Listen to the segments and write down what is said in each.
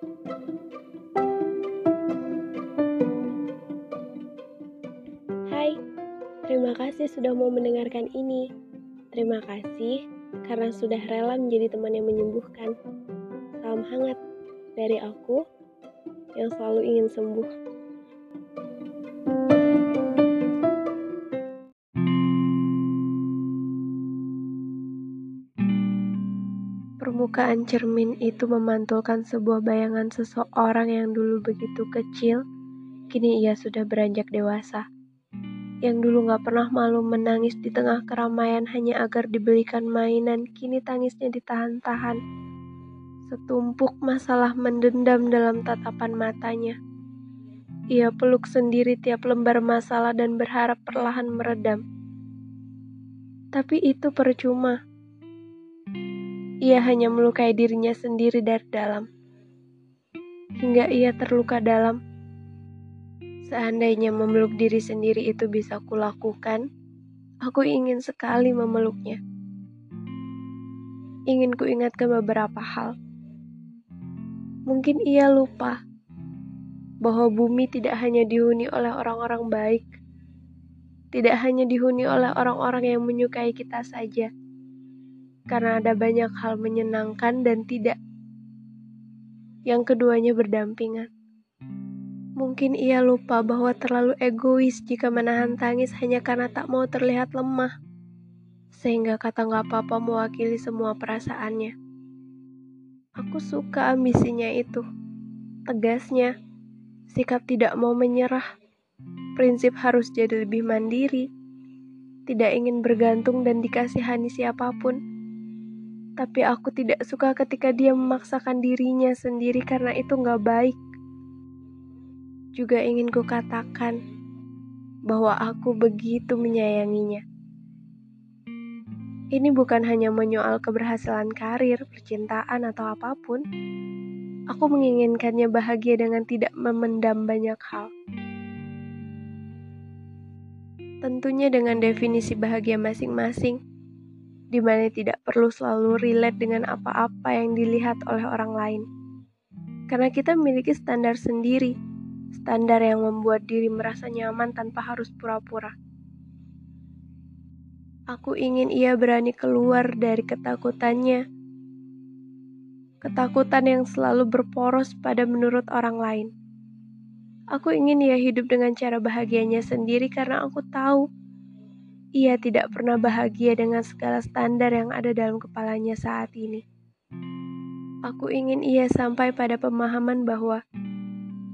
Hai, terima kasih sudah mau mendengarkan ini. Terima kasih karena sudah rela menjadi teman yang menyembuhkan. Salam hangat dari aku yang selalu ingin sembuh. Permukaan cermin itu memantulkan sebuah bayangan seseorang yang dulu begitu kecil, kini ia sudah beranjak dewasa. Yang dulu gak pernah malu menangis di tengah keramaian hanya agar dibelikan mainan, kini tangisnya ditahan-tahan. Setumpuk masalah mendendam dalam tatapan matanya. Ia peluk sendiri tiap lembar masalah dan berharap perlahan meredam. Tapi itu percuma ia hanya melukai dirinya sendiri dari dalam. Hingga ia terluka dalam. Seandainya memeluk diri sendiri itu bisa kulakukan, aku ingin sekali memeluknya. Ingin kuingatkan beberapa hal. Mungkin ia lupa bahwa bumi tidak hanya dihuni oleh orang-orang baik, tidak hanya dihuni oleh orang-orang yang menyukai kita saja karena ada banyak hal menyenangkan dan tidak. Yang keduanya berdampingan. Mungkin ia lupa bahwa terlalu egois jika menahan tangis hanya karena tak mau terlihat lemah, sehingga kata nggak apa-apa mewakili semua perasaannya. Aku suka ambisinya itu, tegasnya, sikap tidak mau menyerah, prinsip harus jadi lebih mandiri, tidak ingin bergantung dan dikasihani siapa pun tapi aku tidak suka ketika dia memaksakan dirinya sendiri karena itu nggak baik. Juga ingin kukatakan bahwa aku begitu menyayanginya. Ini bukan hanya menyoal keberhasilan karir, percintaan, atau apa pun. Aku menginginkannya bahagia dengan tidak memendam banyak hal. Tentunya dengan definisi bahagia masing-masing di mana tidak perlu selalu relate dengan apa-apa yang dilihat oleh orang lain. Karena kita memiliki standar sendiri, standar yang membuat diri merasa nyaman tanpa harus pura-pura. Aku ingin ia berani keluar dari ketakutannya. Ketakutan yang selalu berporos pada menurut orang lain. Aku ingin ia hidup dengan cara bahagianya sendiri karena aku tahu ia tidak pernah bahagia dengan segala standar yang ada dalam kepalanya saat ini. Aku ingin ia sampai pada pemahaman bahwa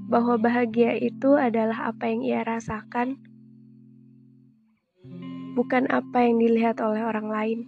bahwa bahagia itu adalah apa yang ia rasakan, bukan apa yang dilihat oleh orang lain.